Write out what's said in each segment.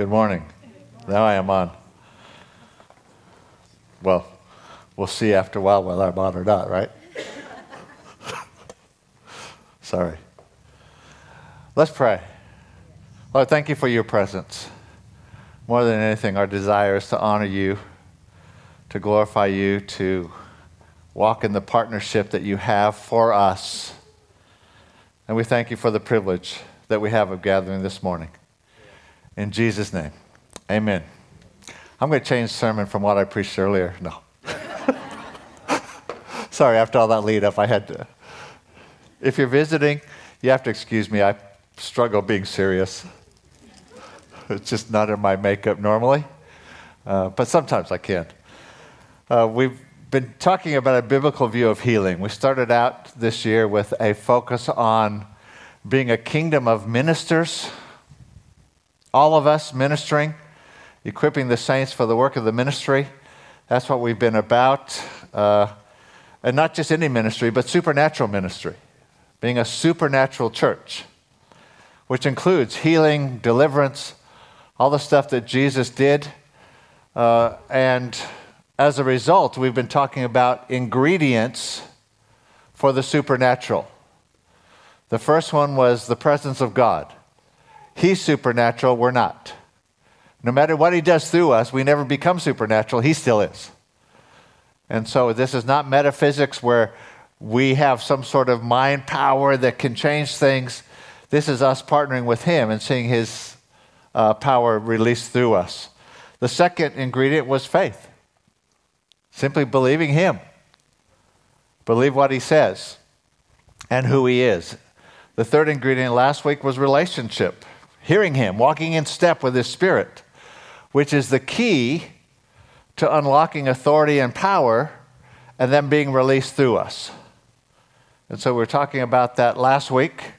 Good morning. Now I am on. Well, we'll see after a while whether I'm on or not, right? Sorry. Let's pray. Lord, thank you for your presence. More than anything, our desire is to honor you, to glorify you, to walk in the partnership that you have for us. And we thank you for the privilege that we have of gathering this morning. In Jesus' name, amen. I'm going to change sermon from what I preached earlier. No. Sorry, after all that lead up, I had to. If you're visiting, you have to excuse me. I struggle being serious. It's just not in my makeup normally, uh, but sometimes I can. Uh, we've been talking about a biblical view of healing. We started out this year with a focus on being a kingdom of ministers, all of us ministering, equipping the saints for the work of the ministry. That's what we've been about. Uh, and not just any ministry, but supernatural ministry, being a supernatural church, which includes healing, deliverance, all the stuff that Jesus did. Uh, and as a result, we've been talking about ingredients for the supernatural. The first one was the presence of God. He's supernatural, we're not. No matter what he does through us, we never become supernatural, he still is. And so this is not metaphysics where we have some sort of mind power that can change things. This is us partnering with him and seeing his uh, power released through us. The second ingredient was faith. Simply believing Him. Believe what He says and who He is. The third ingredient last week was relationship. Hearing Him, walking in step with His Spirit, which is the key to unlocking authority and power and then being released through us. And so we're talking about that last week.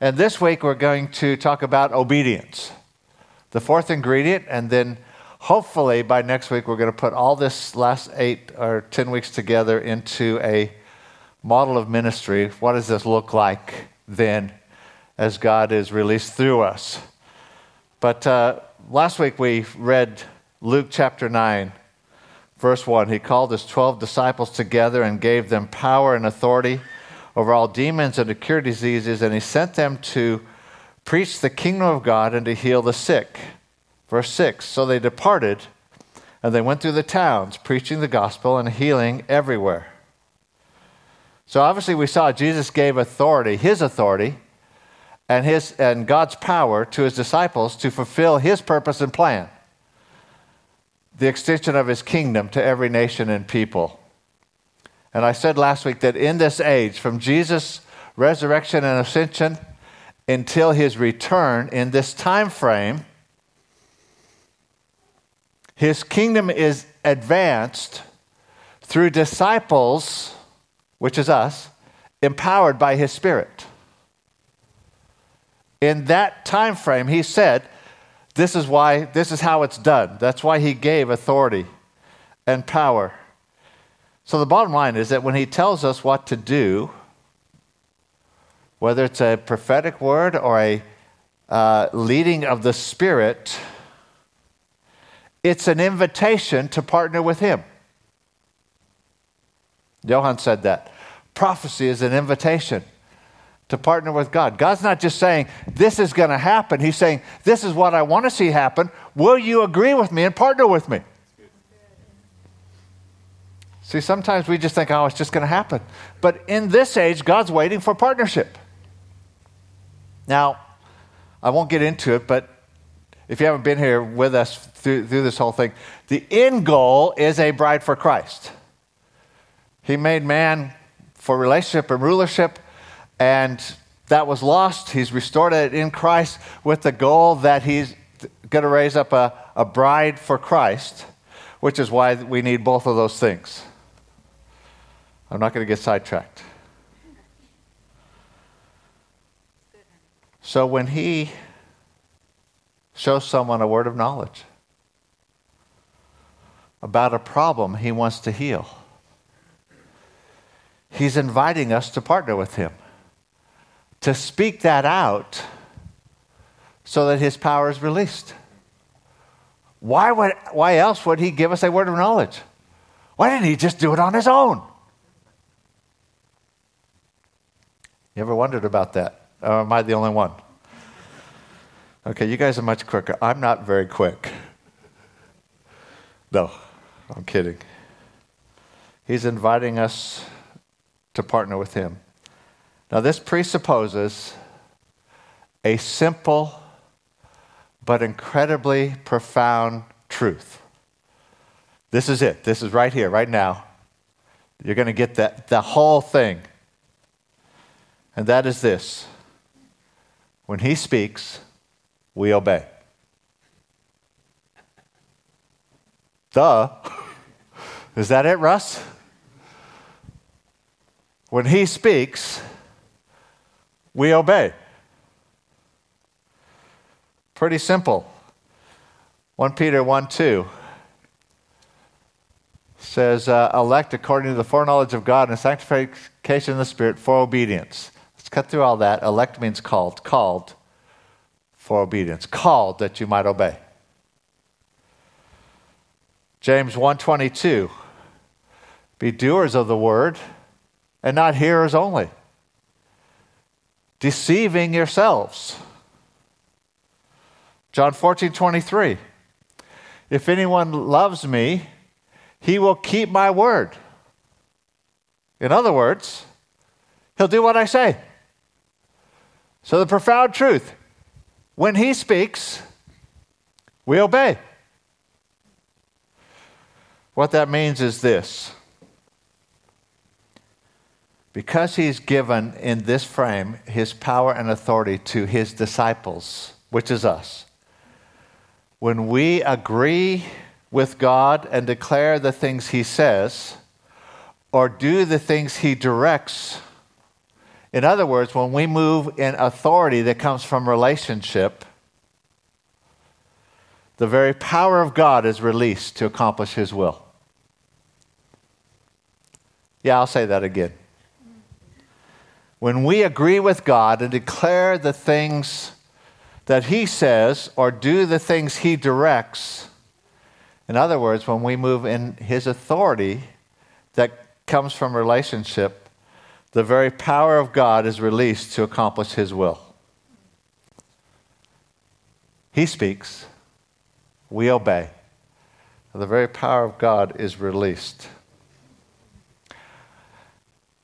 And this week we're going to talk about obedience, the fourth ingredient, and then hopefully by next week, we're going to put all this last eight or 10 weeks together into a model of ministry. What does this look like then as God is released through us? But uh, last week we read Luke chapter 9, verse 1. He called his 12 disciples together and gave them power and authority over all demons and to cure diseases, and he sent them to preach the kingdom of God and to heal the sick. Verse 6 So they departed, and they went through the towns, preaching the gospel and healing everywhere. So obviously, we saw Jesus gave authority, his authority, and, his, and God's power to his disciples to fulfill his purpose and plan the extension of his kingdom to every nation and people. And I said last week that in this age, from Jesus' resurrection and ascension until his return, in this time frame, his kingdom is advanced through disciples, which is us, empowered by his spirit. In that time frame, he said, this is why this is how it's done. That's why he gave authority and power. So the bottom line is that when he tells us what to do, whether it's a prophetic word or a uh, leading of the Spirit, it's an invitation to partner with Him. Johann said that. Prophecy is an invitation to partner with God. God's not just saying, This is going to happen. He's saying, This is what I want to see happen. Will you agree with me and partner with me? See, sometimes we just think, Oh, it's just going to happen. But in this age, God's waiting for partnership. Now, I won't get into it, but if you haven't been here with us through, through this whole thing, the end goal is a bride for Christ. He made man for relationship and rulership, and that was lost. He's restored it in Christ with the goal that he's going to raise up a, a bride for Christ, which is why we need both of those things. I'm not going to get sidetracked. So when he shows someone a word of knowledge about a problem he wants to heal. He's inviting us to partner with him, to speak that out so that his power is released. Why, would, why else would he give us a word of knowledge? Why didn't he just do it on his own? You ever wondered about that? Or am I the only one? Okay, you guys are much quicker. I'm not very quick. No, I'm kidding. He's inviting us to partner with him. Now, this presupposes a simple but incredibly profound truth. This is it. This is right here, right now. You're going to get that, the whole thing. And that is this when he speaks, we obey. Duh. Is that it, Russ? When he speaks, we obey. Pretty simple. 1 Peter 1 2 says, uh, elect according to the foreknowledge of God and sanctification of the Spirit for obedience. Let's cut through all that. Elect means called. Called for obedience. Called that you might obey. James 1:22 Be doers of the word and not hearers only deceiving yourselves. John 14, 23. If anyone loves me, he will keep my word. In other words, he'll do what I say. So, the profound truth when he speaks, we obey. What that means is this because he's given in this frame his power and authority to his disciples, which is us, when we agree with God and declare the things he says, or do the things he directs, in other words, when we move in authority that comes from relationship, the very power of God is released to accomplish his will. Yeah, I'll say that again when we agree with God and declare the things that He says or do the things He directs, in other words, when we move in His authority that comes from relationship, the very power of God is released to accomplish His will. He speaks, we obey. The very power of God is released.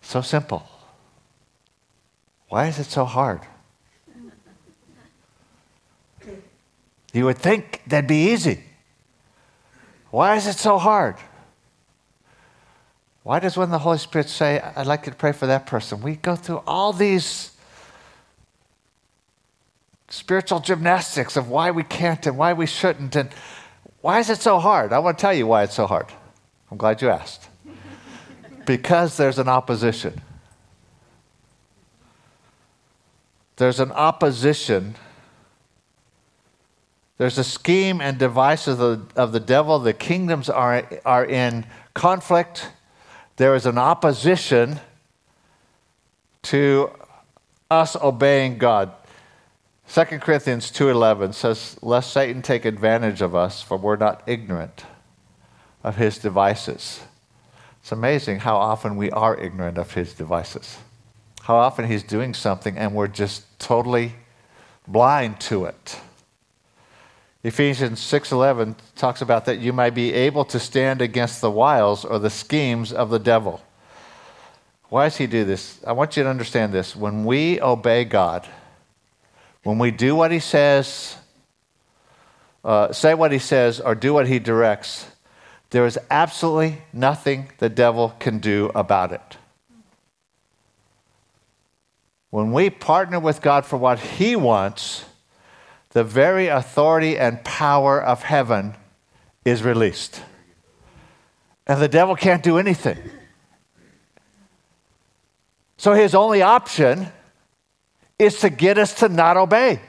So simple. Why is it so hard? You would think that'd be easy. Why is it so hard? Why does when the Holy Spirit say, I'd like you to pray for that person, we go through all these spiritual gymnastics of why we can't and why we shouldn't and why is it so hard? I want to tell you why it's so hard. I'm glad you asked. because there's an opposition. There's an opposition. There's a scheme and device of the, of the devil. The kingdoms are, are in conflict. There is an opposition to us obeying God. 2 Corinthians 2:11 says lest Satan take advantage of us for we're not ignorant of his devices. It's amazing how often we are ignorant of his devices how often he's doing something and we're just totally blind to it. Ephesians 6:11 talks about that you might be able to stand against the wiles or the schemes of the devil. Why does he do this? I want you to understand this. When we obey God, when we do what he says, uh, say what he says, or do what he directs, there is absolutely nothing the devil can do about it. When we partner with God for what He wants, the very authority and power of heaven is released. And the devil can't do anything. So his only option is to get us to not obey.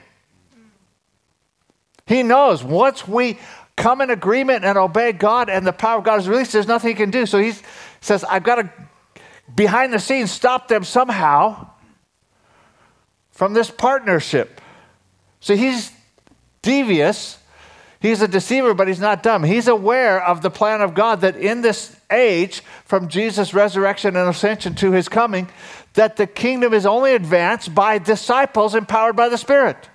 He knows once we come in agreement and obey God and the power of God is released, there's nothing he can do. So he says, I've got to, behind the scenes, stop them somehow from this partnership. So he's devious. He's a deceiver, but he's not dumb. He's aware of the plan of God that in this age, from Jesus' resurrection and ascension to his coming, that the kingdom is only advanced by disciples empowered by the Spirit.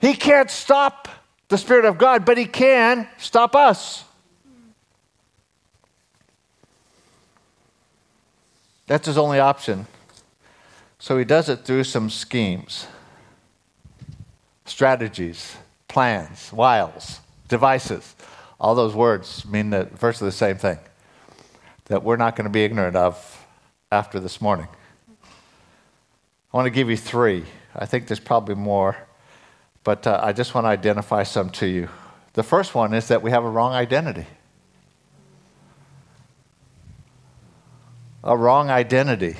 He can't stop the Spirit of God, but he can stop us. That's his only option. So he does it through some schemes strategies, plans, wiles, devices. All those words mean the, virtually the same thing that we're not going to be ignorant of after this morning. I want to give you three. I think there's probably more, but uh, I just want to identify some to you. The first one is that we have a wrong identity. A wrong identity.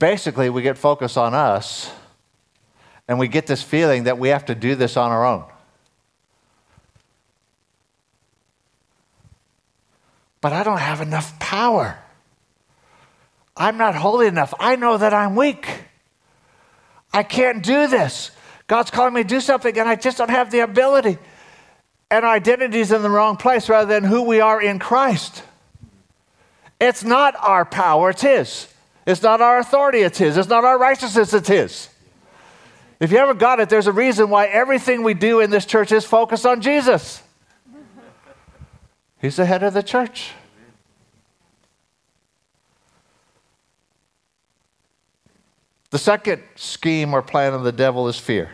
Basically, we get focused on us and we get this feeling that we have to do this on our own. But I don't have enough power. I'm not holy enough. I know that I'm weak. I can't do this. God's calling me to do something, and I just don't have the ability. And our identity is in the wrong place rather than who we are in Christ. It's not our power, it's His. It's not our authority, it's His. It's not our righteousness, it's His. If you ever got it, there's a reason why everything we do in this church is focused on Jesus. He's the head of the church. The second scheme or plan of the devil is fear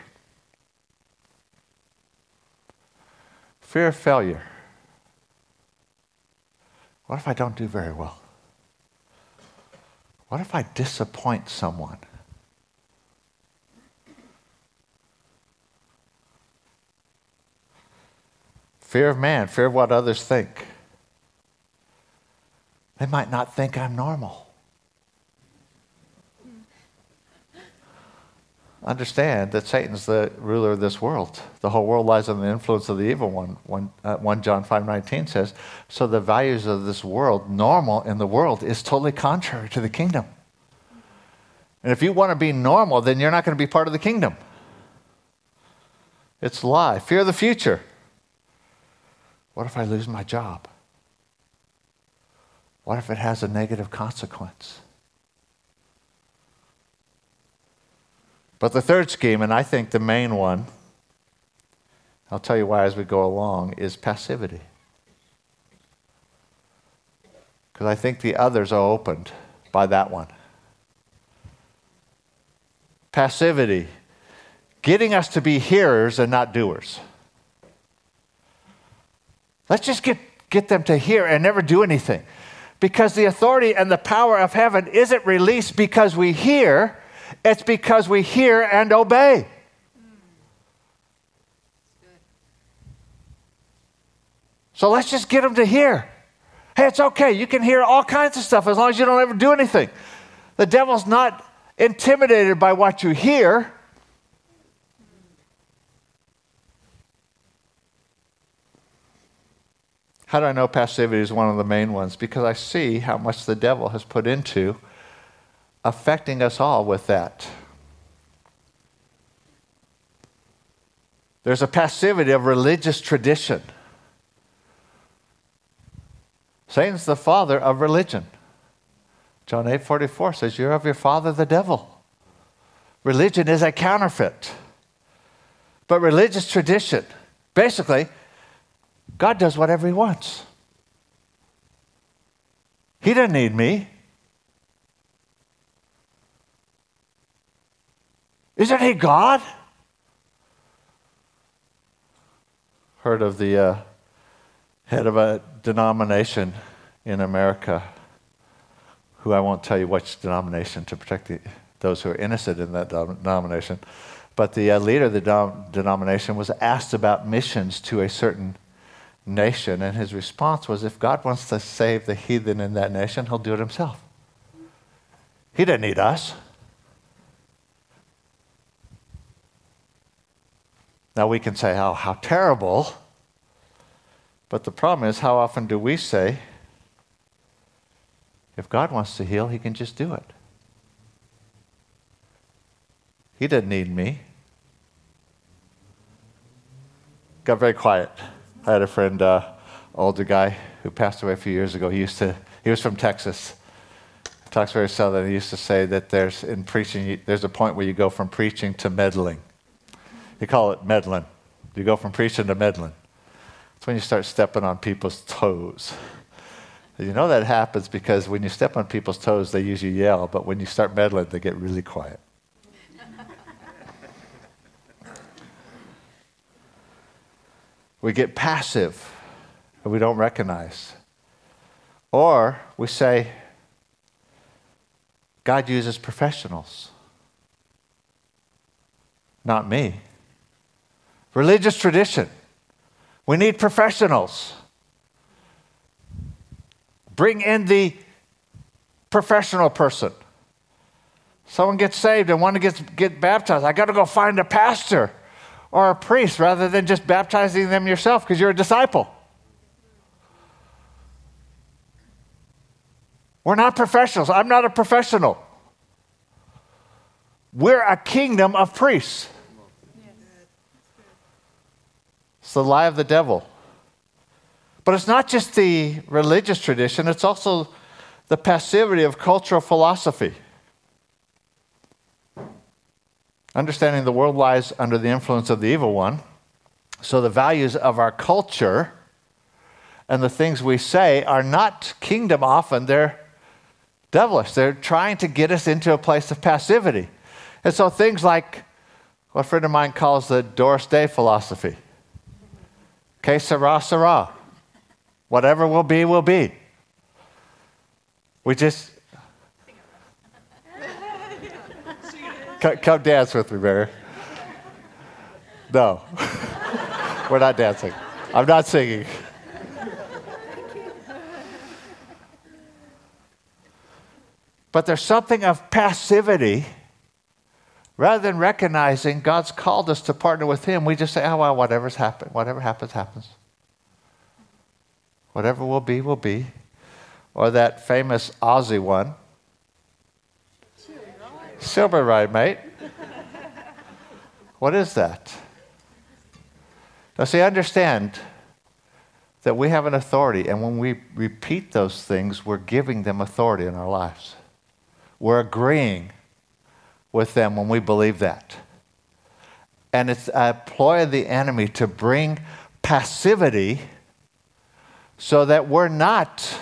fear of failure. What if I don't do very well? What if I disappoint someone? Fear of man, fear of what others think. They might not think I'm normal. Understand that Satan's the ruler of this world. The whole world lies under the influence of the evil one. 1, uh, 1 John 5.19 says, so the values of this world, normal in the world, is totally contrary to the kingdom. And if you want to be normal, then you're not going to be part of the kingdom. It's lie. Fear the future. What if I lose my job? What if it has a negative consequence? But the third scheme, and I think the main one, I'll tell you why as we go along, is passivity. Because I think the others are opened by that one. Passivity, getting us to be hearers and not doers. Let's just get, get them to hear and never do anything. Because the authority and the power of heaven isn't released because we hear, it's because we hear and obey. Mm. So let's just get them to hear. Hey, it's okay. You can hear all kinds of stuff as long as you don't ever do anything. The devil's not intimidated by what you hear. How do I know passivity is one of the main ones? Because I see how much the devil has put into affecting us all with that. There's a passivity of religious tradition. Satan's the father of religion. John 8 44 says, You're of your father, the devil. Religion is a counterfeit. But religious tradition, basically, God does whatever He wants. He doesn't need me. Isn't He God? Heard of the uh, head of a denomination in America, who I won't tell you which denomination to protect the, those who are innocent in that denomination. But the uh, leader of the denomination was asked about missions to a certain nation. And his response was if God wants to save the heathen in that nation, he'll do it himself. He didn't need us. Now we can say, oh, how terrible. But the problem is, how often do we say, if God wants to heal, he can just do it? He doesn't need me. got very quiet. I had a friend, uh, older guy, who passed away a few years ago. He used to, he was from Texas. He Talks very southern. He used to say that there's in preaching, there's a point where you go from preaching to meddling. You call it meddling. You go from preaching to meddling. It's when you start stepping on people's toes. You know that happens because when you step on people's toes, they usually yell, but when you start meddling, they get really quiet. we get passive and we don't recognize. Or we say, God uses professionals, not me. Religious tradition. We need professionals. Bring in the professional person. Someone gets saved and want to get, get baptized. I got to go find a pastor or a priest rather than just baptizing them yourself because you're a disciple. We're not professionals. I'm not a professional. We're a kingdom of priests. It's the lie of the devil. But it's not just the religious tradition, it's also the passivity of cultural philosophy. Understanding the world lies under the influence of the evil one. So the values of our culture and the things we say are not kingdom often, they're devilish. They're trying to get us into a place of passivity. And so things like what a friend of mine calls the Doris Day philosophy Que sera, sera. Whatever will be, will be. We just. come, come dance with me, Mary. No. We're not dancing. I'm not singing. But there's something of passivity Rather than recognizing God's called us to partner with Him, we just say, oh, well, whatever's happened, whatever happens, happens. Whatever will be, will be. Or that famous Aussie one. Silver ride, mate. what is that? Now, see, understand that we have an authority, and when we repeat those things, we're giving them authority in our lives. We're agreeing with them when we believe that. And it's a ploy of the enemy to bring passivity so that we're not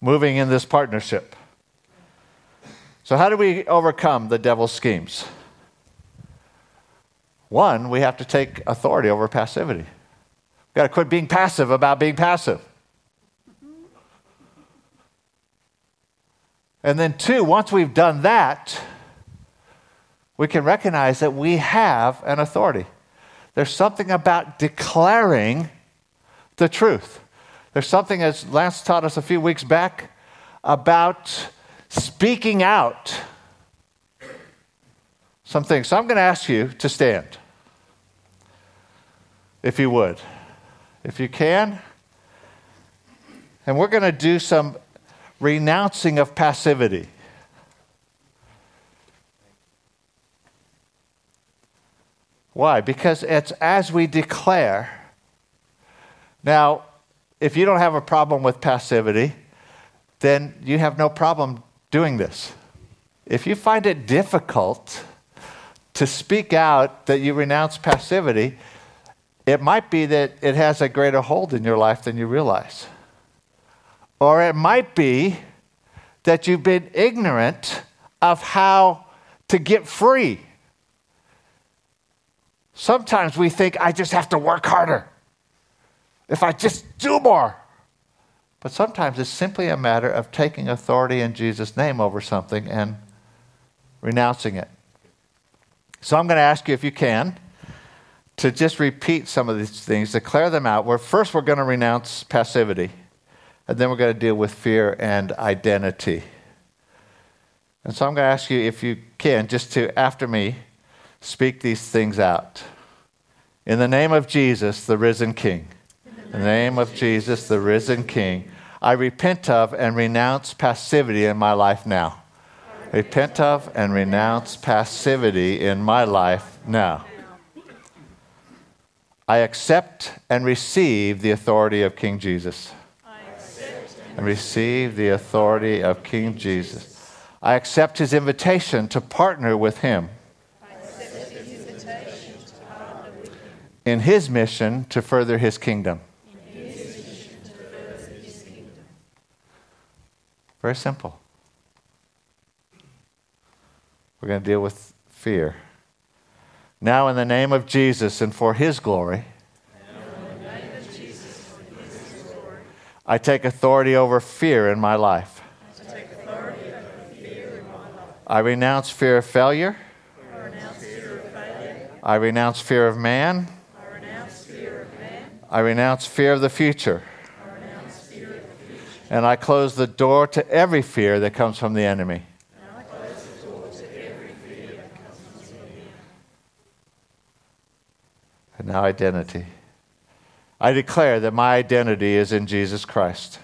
moving in this partnership. So, how do we overcome the devil's schemes? One, we have to take authority over passivity. We've got to quit being passive about being passive. And then, two, once we've done that, we can recognize that we have an authority. There's something about declaring the truth. There's something, as Lance taught us a few weeks back, about speaking out some things. So I'm going to ask you to stand, if you would. If you can. And we're going to do some renouncing of passivity. Why? Because it's as we declare. Now, if you don't have a problem with passivity, then you have no problem doing this. If you find it difficult to speak out that you renounce passivity, it might be that it has a greater hold in your life than you realize. Or it might be that you've been ignorant of how to get free Sometimes we think, I just have to work harder. If I just do more. But sometimes it's simply a matter of taking authority in Jesus' name over something and renouncing it. So I'm going to ask you, if you can, to just repeat some of these things, declare them out. Where first we're going to renounce passivity, and then we're going to deal with fear and identity. And so I'm going to ask you, if you can, just to, after me, speak these things out. In the name of Jesus, the risen King. In the name of Jesus, the risen King, I repent of and renounce passivity in my life now. Repent of and renounce passivity in my life now. I accept and receive the authority of King Jesus. And receive the authority of King Jesus. I accept his invitation to partner with him in his mission to further his kingdom. Very simple. We're going to deal with fear. Now, in the name of Jesus and for his glory, I take authority over fear in my life. I renounce fear of failure. I renounce fear of man. I renounce fear of man. I renounce fear of the future. I renounce fear of the future. And I close the door to every fear that comes from the enemy. And now, identity. I declare that my identity is in Jesus Christ.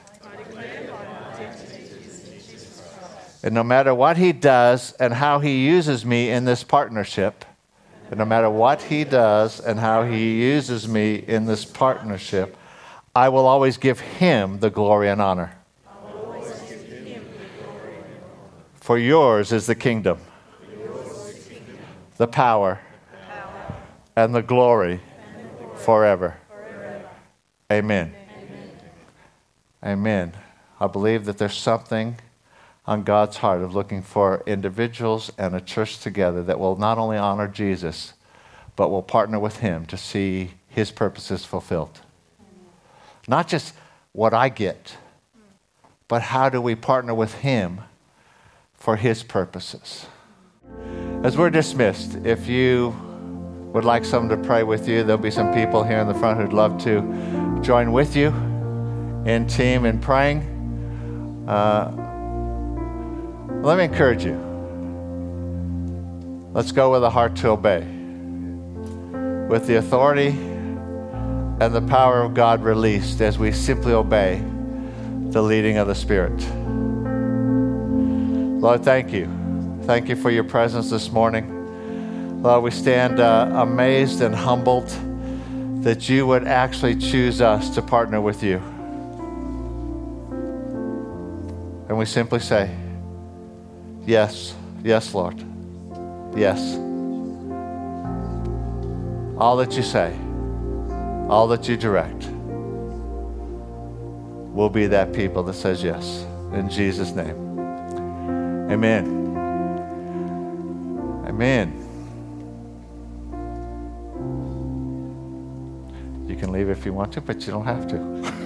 And no matter what he does and how he uses me in this partnership, no matter what he does and how he uses me in this partnership, I will always give him the glory and honor. For yours is the kingdom, the power, and the glory forever. Amen. Amen. I believe that there's something on God's heart of looking for individuals and a church together that will not only honor Jesus, but will partner with Him to see His purposes fulfilled. Not just what I get, but how do we partner with Him for His purposes? As we're dismissed, if you would like someone to pray with you, there'll be some people here in the front who'd love to join with you in team in praying. Uh, let me encourage you. Let's go with a heart to obey. With the authority and the power of God released as we simply obey the leading of the Spirit. Lord, thank you. Thank you for your presence this morning. Lord, we stand uh, amazed and humbled that you would actually choose us to partner with you. And we simply say, Yes, yes, Lord. Yes. All that you say, all that you direct, will be that people that says yes. In Jesus' name. Amen. Amen. You can leave if you want to, but you don't have to.